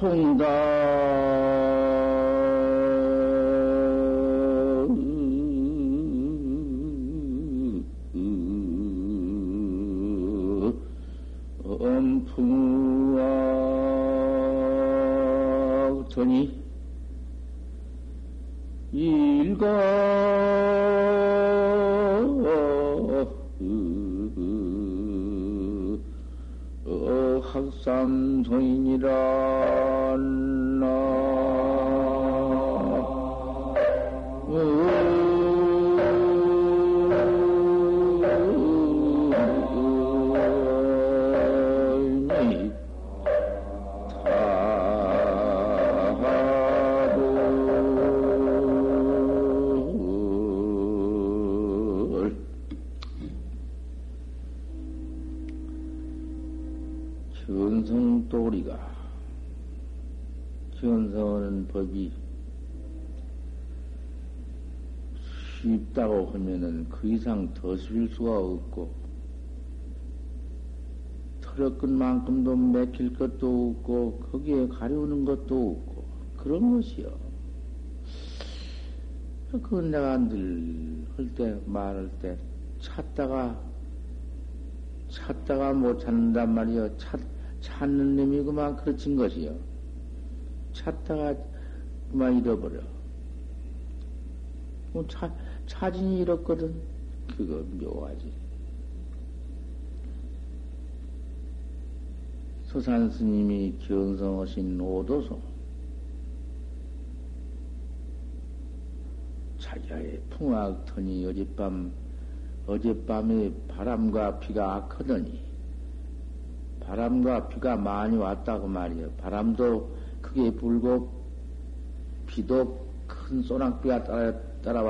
송다 학삼소인이라 쉽다고 하면은 그 이상 더쓸 수가 없고, 털어끈 만큼도 맥힐 것도 없고, 거기에 가려우는 것도 없고, 그런 것이요. 그건 내가 늘 할 때, 말할 때, 찾다가, 찾다가 못 찾는단 말이요. 찾, 찾는 놈이 그만 그르친 것이요. 찾다가 그만 잃어버려. 뭐 차, 차진이 잃었거든. 그거 묘하지. 서산 스님이 견성하신 오도소. 자기의 풍악터니 어젯밤, 어젯밤에 바람과 비가 악하더니, 바람과 비가 많이 왔다고 말이요. 바람도 크게 불고 비도 큰 소낙비가 따라, 따라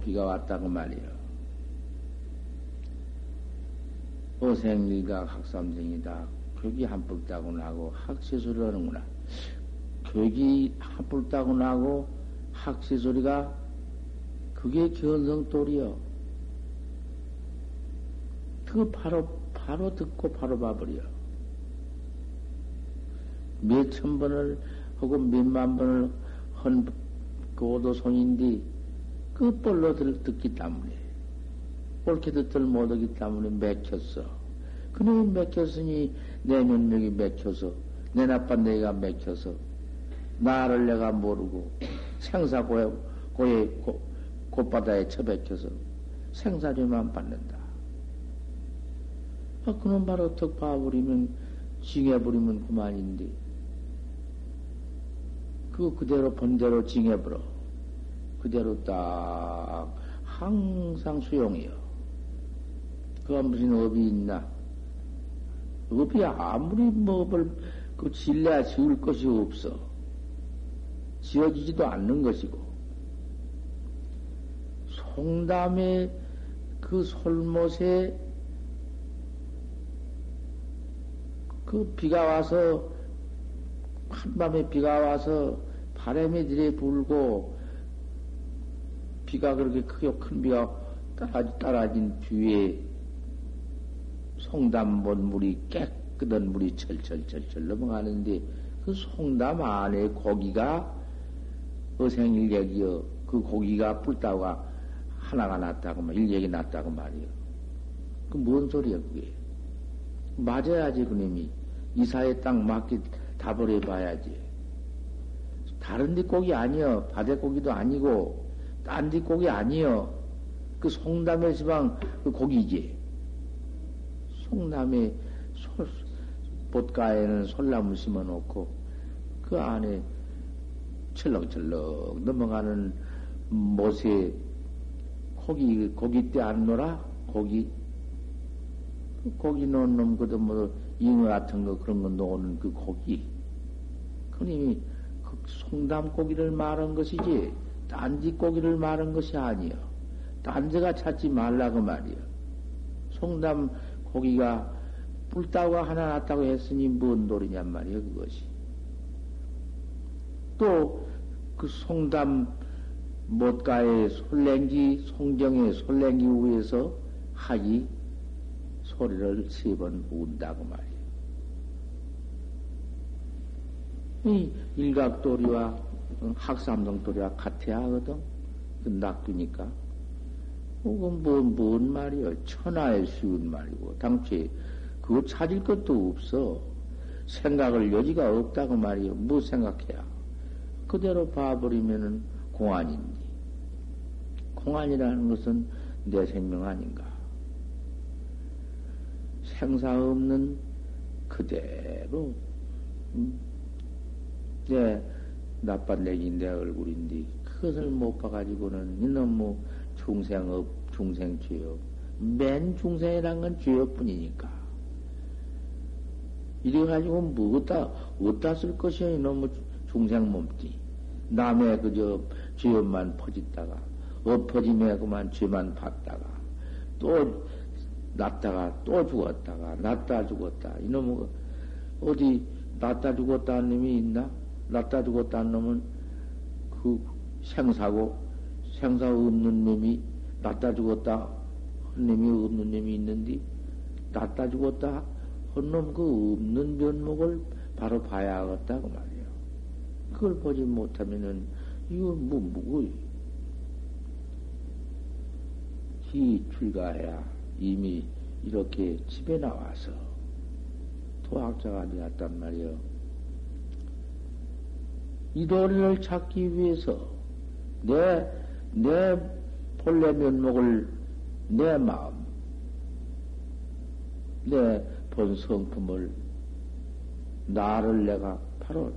와, 비가 왔다고 말이요. 어생일가 학삼생이다. 격이 한뿔 따고 나고 학시소리 하는구나. 격이 한뿔 따고 나고 학시소리가 그게 견성돌이요. 그 바로, 바로 듣고 바로 봐버려. 몇천 번을 하고 몇만 번을 헌그 오도손인데 그 볼로 듣기 때문에 옳게 듣들 못하기 때문에 맥혔어. 그놈이 맥혔으니 내 면목이 맥혀서 내 나쁜 내가 맥혀서 나를 내가 모르고 생사 고에 곧바다에 처박혀서 생사료만 받는다. 아, 그놈 바로 봐버리면 징해버리면 그만인데 그 그대로 본대로 징해버려. 그대로 딱 항상 수용이요. 그가 무슨 업이 있나? 업이 아무리 뭐 업을 그 질래야 지을 것이 없어. 지어지지도 않는 것이고. 송담의 그 솔못에 그 비가 와서 한밤에 비가 와서 바람이 들이 불고 비가 그렇게 크게 큰 비가 따라, 따라진 뒤에 송담본 물이 깨끗한 물이 철철철철 넘어가는데 그 송담 안에 고기가 어생일객이여 그 고기가 불다가 하나가 났다고 말 일객이 났다고 말이요. 그 뭔 소리야 그게? 맞아야지 그놈이 이사에 딱 맞게 답을 해봐야지. 다른 뒷고기 아니여. 바대 고기도 아니고, 딴 뒷고기 아니여. 그 송담의 지방 그 고기지. 송담의 솔, 봇가에는 솔나무 심어 놓고, 그 안에 철렁철렁 넘어가는 못에 고기, 고기 때 안 놀아? 고기? 그 고기 놓은 놈, 그도 뭐, 잉어 같은 거, 그런 거 놓는 그 고기. 그님이 송담 고기를 말한 것이지 딴지고기를 말한 것이 아니요. 딴지가 찾지 말라고 말이요. 송담 고기가 뿔따고 하나 났다고 했으니 뭔 도리냔 말이요, 그것이. 또 그 송담 못가의 솔랭기, 송정의 솔랭기 위에서 하기 소리를 세 번 운다고 말이요. 이 일각도리와 학삼성도리와 같아야 하거든. 그 낙두니까. 그건 뭐, 뭔 말이여. 천하의 쉬운 말이고. 당초에 그거 찾을 것도 없어. 생각을 여지가 없다고 말이여. 뭐 생각해야. 그대로 봐버리면은 공안인데. 공안이라는 것은 내 생명 아닌가. 생사 없는 그대로, 음, 내 나쁜 내기 내 얼굴인데, 그것을 못 봐가지고는 이놈 뭐 중생업, 중생죄업. 맨 중생이란 건 죄업뿐이니까. 이래가지고 뭐, 어디다, 쓸 것이야, 이놈 뭐 중생 몸띠. 남의 그저 죄업만 퍼짓다가, 엎어짐에 그만 죄만 받다가, 또, 났다가 또 죽었다가, 났다 죽었다. 이놈은 어디, 났다 죽었다 는 놈이 있나? 났다 죽었다는 놈은 그 생사고, 생사 없는 놈이 낫다 죽었다 한 놈이 없는 놈이 있는데 낫다 죽었다 한놈그 없는 면목을 바로 봐야 하겠다고 말이에요. 그걸 보지 못하면은 이거 뭐 뭐고 기 출가해야 이미 이렇게 집에 나와서 도학자가 되었단 말이요. 이 도리를 찾기 위해서 내, 내 본래 면목을 내 마음, 내 본 성품을 나를 내가 바로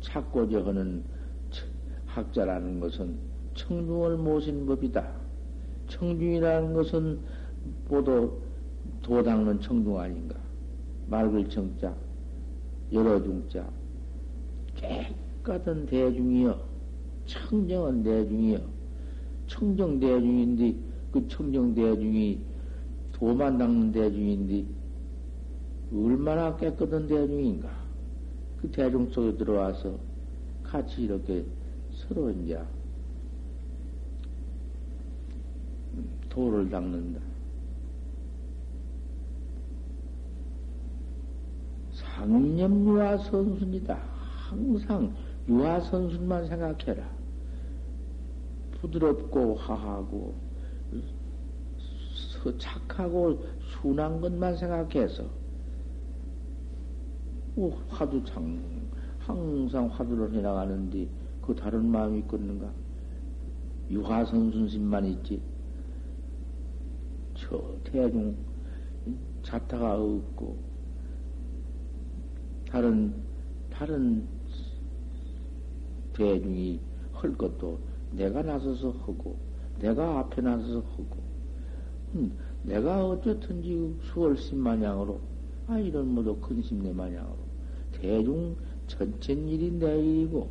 찾고자 하는 학자라는 것은 청중을 모신 법이다. 청중이라는 것은 모두 도닦는 청중 아닌가. 맑을 청자, 여러 중자, 깨끗한 대중이여. 청정한 대중이요. 청정 대중인데, 그 청정 대중이 도만 닦는 대중인데, 얼마나 깨끗한 대중인가. 그 대중 속에 들어와서 같이 이렇게 서로 이제 도를 닦는다. 상념유화 선순이다. 항상 유화 선순만 생각해라. 부드럽고 화하고 착하고 순한 것만 생각해서 뭐 화두창 항상 화두를 해나가는데 그 다른 마음이 있겠는가? 유화선순심만 있지. 저 대중 자타가 없고 다른 다른 대중이 할 것도 내가 나서서 하고, 내가 앞에 나서서 하고, 음, 내가 어쨌든지 수월심 마냥으로, 아, 이런 모두 근심 내 마냥으로, 대중 전체 일이 내 일이고,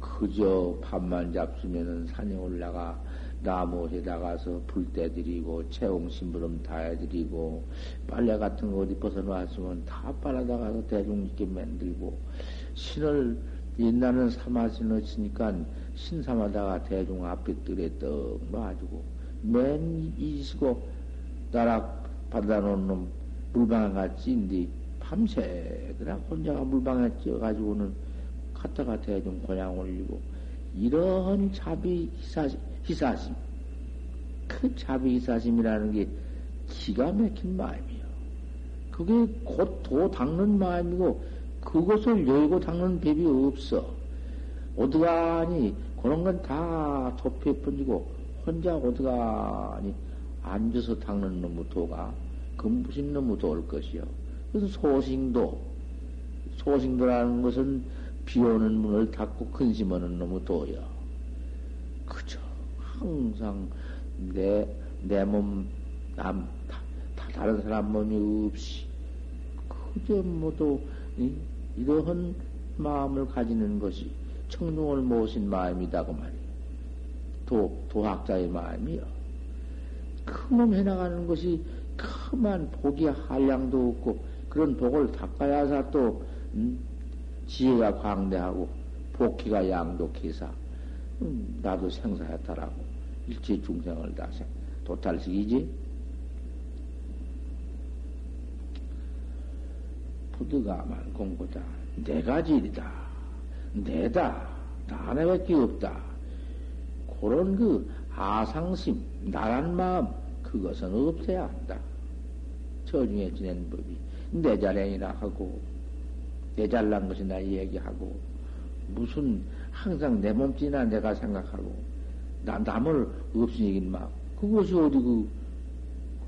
그저 밥만 잡수면은 산에 올라가, 나무에 나가서 불때 드리고, 채용 심부름 다 해드리고, 빨래 같은 거 어디 벗어놨으면 다 빨아다가서 대중 있게 만들고, 신을 옛날은 사마신 넣으니까 신삼하다가 대중 앞에 뜰에 떡 놔주고, 맨 이시고, 나락 놈 물방에 같이인데, 밤새 그냥 혼자가 물방에 찌어가지고는 갔다가 대중 고향 올리고, 이런 자비 희사심, 희사심. 그 자비 희사심이라는 게 기가 막힌 마음이요. 그게 곧 도 닦는 마음이고, 그것을 열고 닦는 법이 없어. 어디가니 그런 건 다 도피에 번지고 혼자 어디가니 앉아서 닦는 놈의 도가 그 무슨 놈의 도일 것이요. 그래서 소싱도 소싱도라는 것은 비 오는 문을 닫고 근심하는 놈의 도요. 그저 항상 내 내 몸 남 다, 다 다른 사람 몸이 없이 그저 모두 이러한 마음을 가지는 것이 청중을 모신 마음이다고 말이에요. 도, 도학자의 마음이요. 큰몸 해나가는 것이 크만 복이 한량도 없고 그런 복을 닦아야사 또 음, 지혜가 광대하고 복희가 양독해서 음, 나도 생사했다라고 일체 중생을 다 도탈식이지. 부드가만 공고다. 내가 질이다. 내다. 나 내밖에 없다. 그런 그 아상심, 나란 마음, 그것은 없어야 한다. 처중에 지낸 법이 내 자랑이나 하고, 내 잘난 것이나 얘기하고, 무슨 항상 내 몸뚱이나 내가 생각하고, 나, 남을 얘기는 막, 그것이 어디 그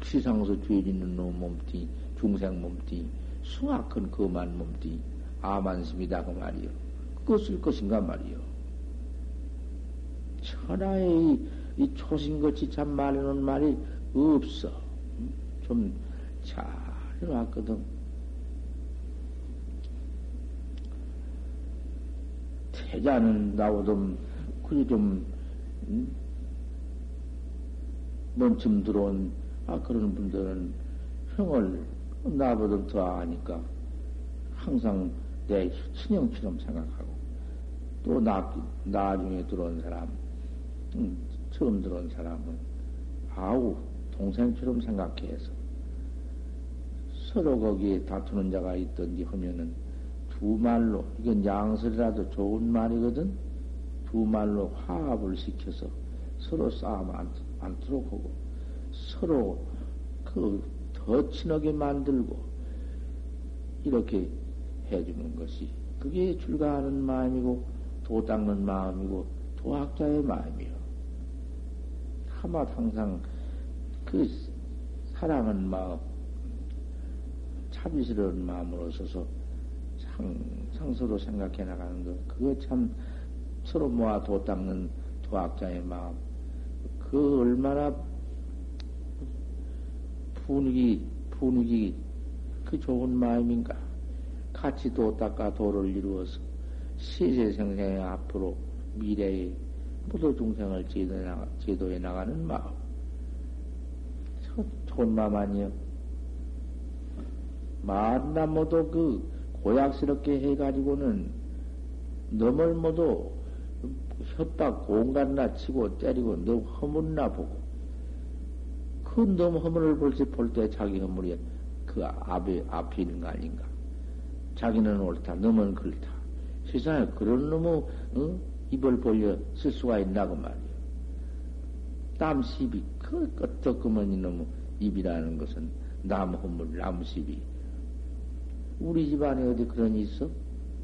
시상에서 죄 짓는 놈 몸뚱이, 중생 몸뚱이, 숭악한 그만 몸뚱이, 아만심이다 그 말이요. 그것을 것인가 말이요. 천하의 이, 이 초신같이 참 말하는 말이 없어. 좀 잘 해놨거든. 태자는 나오던 그게 좀 음? 먼쯤 들어온 아 그런 분들은 형을 나보다 더 아니까 항상 내 친형처럼 생각하고 또 나, 나중에 들어온 사람, 음, 처음 들어온 사람은 아우 동생처럼 생각해서 서로 거기에 다투는 자가 있던지 하면은 두 말로 이건 양설이라도 좋은 말이거든? 두 말로 화합을 시켜서 서로 싸움 안, 않도록 하고 서로 그 더 친하게 만들고 이렇게 해주는 것이 그게 출가하는 마음이고 도 닦는 마음이고 도학자의 마음이요. 하마 항상 그 사랑하는 마음, 참이스러운 마음으로 서서 항상 서로 생각해 나가는 것, 그거 참 서로 모아 도 닦는 도학자의 마음, 그 얼마나 분위기, 분위기, 그 좋은 마음인가. 같이 도 닦아 도를 이루어서 시세생생의 앞으로 미래의 모두 중생을 제도해, 나가, 제도해 나가는 마음. 좋은 마음 아니요. 만나 모두 그 고약스럽게 해가지고는 너을 모두 협박 공간나 치고 때리고 너무 허물나 보고 그 너무 허물을 볼때 때 자기 허물이 그 앞에 앞에 있는 거 아닌가? 자기는 옳다, 너는 그렇다. 세상에 그런 놈의 어? 입을 벌려 쓸 수가 있나고. 남 시비, 그 끄떡끄면 이놈의 입이라는 것은 남 허물, 남 시비. 우리 집안에 어디 그런 이 있어?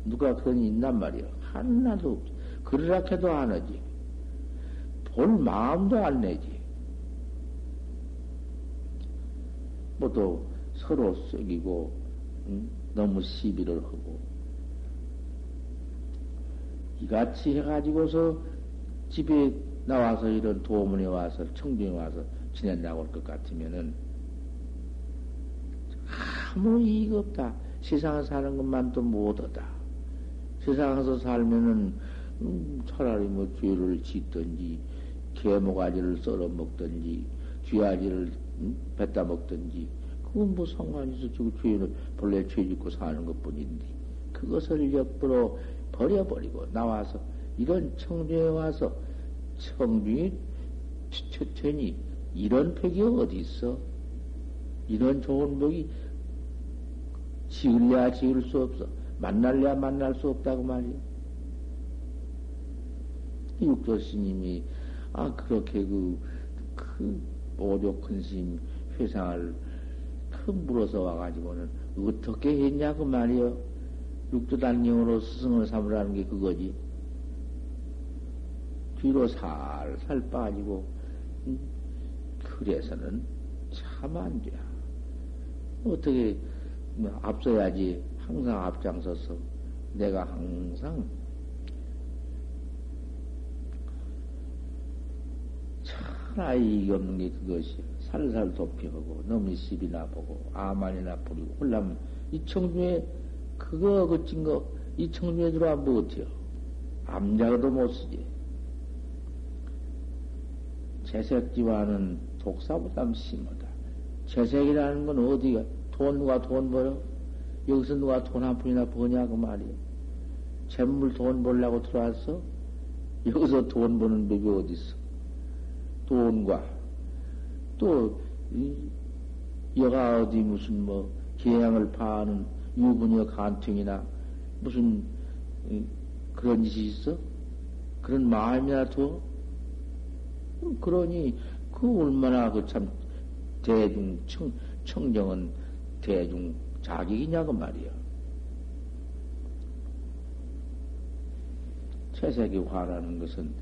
누가 그런 이 있단 말이요. 하나도 없지. 그러라 해도 안 하지. 볼 마음도 안 내지. 뭐또 서로 썩이고, 응? 너무 시비를 하고 이같이 해가지고서 집에 나와서 이런 도문에 와서 청중에 와서 지낸다고 할 것 같으면은 아무 이익 없다. 세상에 사는 것만 또 못하다. 세상에서 살면은 음, 차라리 뭐 죄를 짓든지 개모가지를 썰어 먹든지 쥐아지를 음, 뱉다 먹든지 그건 뭐 상관이 있어. 지금 죄는 본래 죄 짓고 사는 것 뿐인데, 그것을 옆으로 버려버리고 나와서, 이런 청중에 와서, 청중이 처처니, 이런 벽이 어디 있어? 이런 좋은 벽이 지을래야 지을 수 없어. 만날래야 만날 수 없다고 말이야. 육조 스님이, 아, 그렇게 그, 그, 오조 큰 스님 회상을 큰 물어서 와가지고는 어떻게 했냐고 말이요. 육두단령으로 스승을 삼으라는 게 그거지. 뒤로 살살 빠지고, 음, 그래서는 참 안 돼. 어떻게, 뭐 앞서야지. 항상 앞장서서 내가 항상 차라이 없는 게 그것이야. 살살 도피하고 너무 시비나 보고 아만이나 부리고 홀라면 이 청중에 그거 그친 거 이 청중에 들어와 못해요. 암자도 못 쓰지. 재색지와는 독사보다 심하다. 재색이라는 건 어디가 돈 누가 돈 벌어? 여기서 누가 돈 한 푼이나 버냐고 말이야. 재물 돈 벌려고 들어왔어? 여기서 돈 버는 법이 어딨어? 돈과 또, 여가 어디 무슨 뭐, 계양을 파는 유부녀 간통이나 무슨 그런 짓이 있어? 그런 마음이나 둬? 그러니 그 얼마나 그 참 대중 청, 청정은 대중 자격이냐고 말이야. 채색이 화라는 것은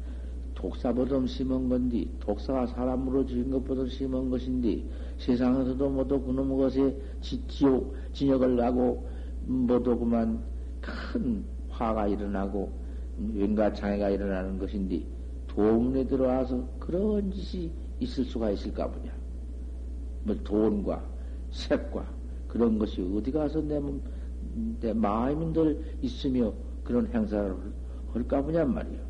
독사보다 심한 건디, 독사가 사람으로 지은 것보다 심한 것인데, 세상에서도 모두 그놈의 것에 지, 지옥, 진역을 가고, 모두 그만 큰 화가 일어나고, 왠가 장애가 일어나는 것인데, 도문에 들어와서 그런 짓이 있을 수가 있을까 보냐. 뭐 돈과 색과 그런 것이 어디 가서 내, 내 마음인들 있으며 그런 행사를 할까 보냔 말이요.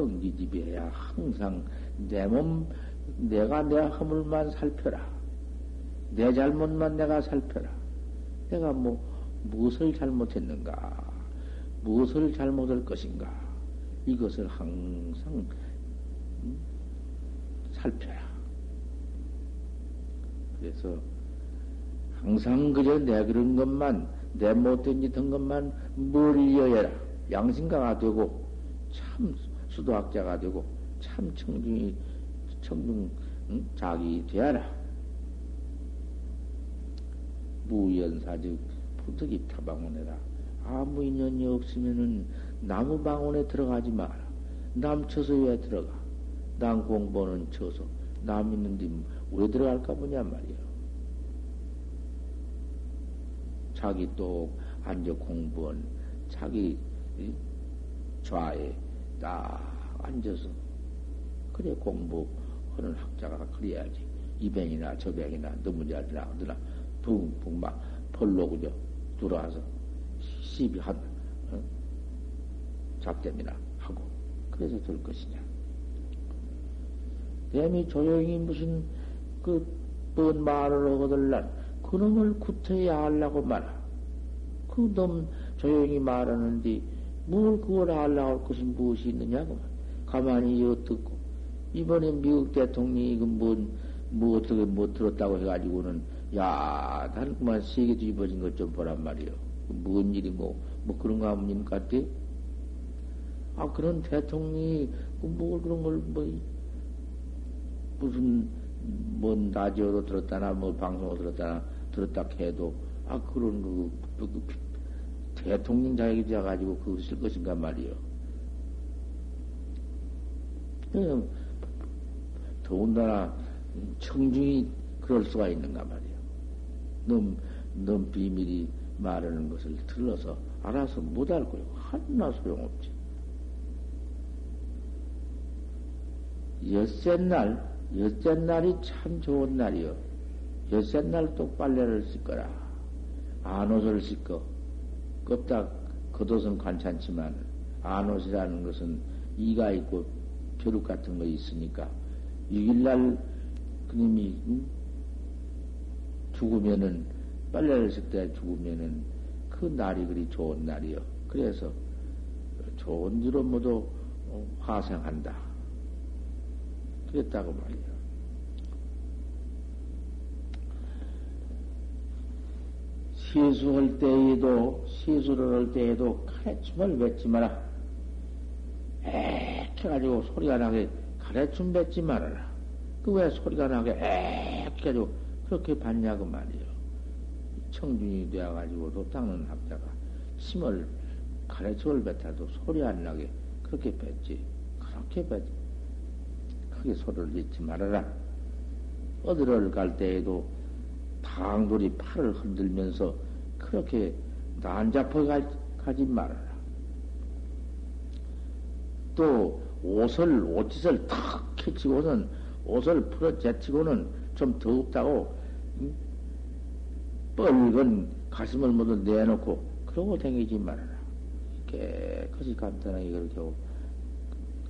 성기집에야 항상 내 몸, 내가 내 허물만 살펴라. 내 잘못만 내가 살펴라. 내가 뭐, 무엇을 잘못했는가? 무엇을 잘못할 것인가? 이것을 항상 음, 살펴라. 그래서 항상 그저 내 그런 것만, 내 못된 짓 한 것만 멀리 여해라. 양심가가 되고, 참 수도학자가 되고 참 청중이 청중 응? 자기 되어라. 무연사즉 부득이 타방원해라. 아무 인연이 없으면은 나무 방원에 들어가지 마라. 남 쳐서 왜 들어가? 남 공부는 쳐서 남 있는데 왜 들어갈까 보냐 말이야. 자기 또 앉아 공부한 자기 좌에 딱 앉아서 그래 공부하는 학자가 그래야지. 이뱅이나 저뱅이나 너무 잘나 어디나 붕붕 막 벌로 그저 들어와서 시비 한 어? 잡담이나 하고. 그래서 될 것이냐. 대미 조용히 무슨 그뭔 말을 하거들란 그놈을 구태야 하려고 말아. 그놈 조용히 말하는데 뭘 그걸 알라고 할 것이 무엇이 있느냐고. 가만히 여 듣고. 이번에 미국 대통령이 그 뭐, 뭐 어떻게 뭐 들었다고 해가지고는, 야, 나는 그만 세계 뒤집어진 것 좀 보란 말이요. 뭔 일이 뭐, 뭐 그런 거 하면 같대? 아, 그런 대통령이, 그뭘 그런 걸 뭐, 무슨, 뭔 라디오로 들었다나, 뭐 방송으로 들었다나, 들었다 해도, 아, 그런 그, 그, 그 대통령 자격이 되어가지고 그거 쓸 것인가 말이요. 더군다나 청중이 그럴 수가 있는가 말이요. 넌, 넌 비밀이 말하는 것을 들러서 알아서 못할 거요. 하나 소용없지. 엿새 날, 엿새 날이 참 좋은 날이요. 엿새 날 또 빨래를 씻거라. 안옷을 씻고, 껍딱 겉옷은 괜찮지만 안옷이라는 것은 이가 있고 벼룩 같은 거 있으니까 6일날 그님이 응? 죽으면은 빨래를 쓸때 죽으면은 그 날이 그리 좋은 날이요. 그래서 좋은 줄로 모두 화생한다. 그랬다고 말이요. 시수할 때에도, 시수를 할 때에도 가래춤을 뱉지 마라. 에 해가지고 소리가 나게 가래춤 뱉지 말아라. 그 왜 소리가 나게 에 해가지고 그렇게 봤냐고 말이요. 청중이 되어가지고도 닦는 학자가 심을 가래춤을 뱉어도 소리 안 나게 그렇게 뱉지. 그렇게 뱉지. 크게 소리를 짓지 말아라. 어디를 갈 때에도 당돌이 팔을 흔들면서 그렇게 난잡해 가지 말아라. 또 옷을, 옷짓을 탁 캐치고는 옷을 풀어 제치고는 좀 더웁다고 응? 뻘건 가슴을 모두 내놓고 그러고 다니지 말아라. 깨끗이 간단하게 그렇게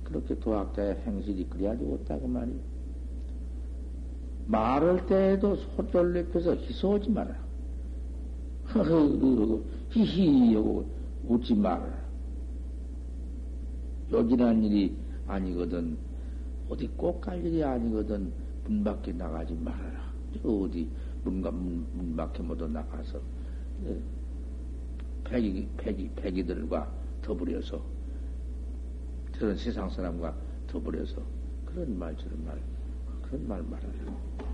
그렇게 도학자의 행실이 그래야지 못다고 말이야. 말할 때에도 소리를 높여서 희소하지 말아라. 히히 하고 웃지 말아라. 요긴한 일이 아니거든. 어디 꼭 갈 일이 아니거든. 문 밖에 나가지 말아라. 저 어디 문가 문, 문 밖에 못 나가서 패기 패기 패기들과 더불어서 저런 세상 사람과 더불어서 그런 말 저런 말 그런 말 말하려.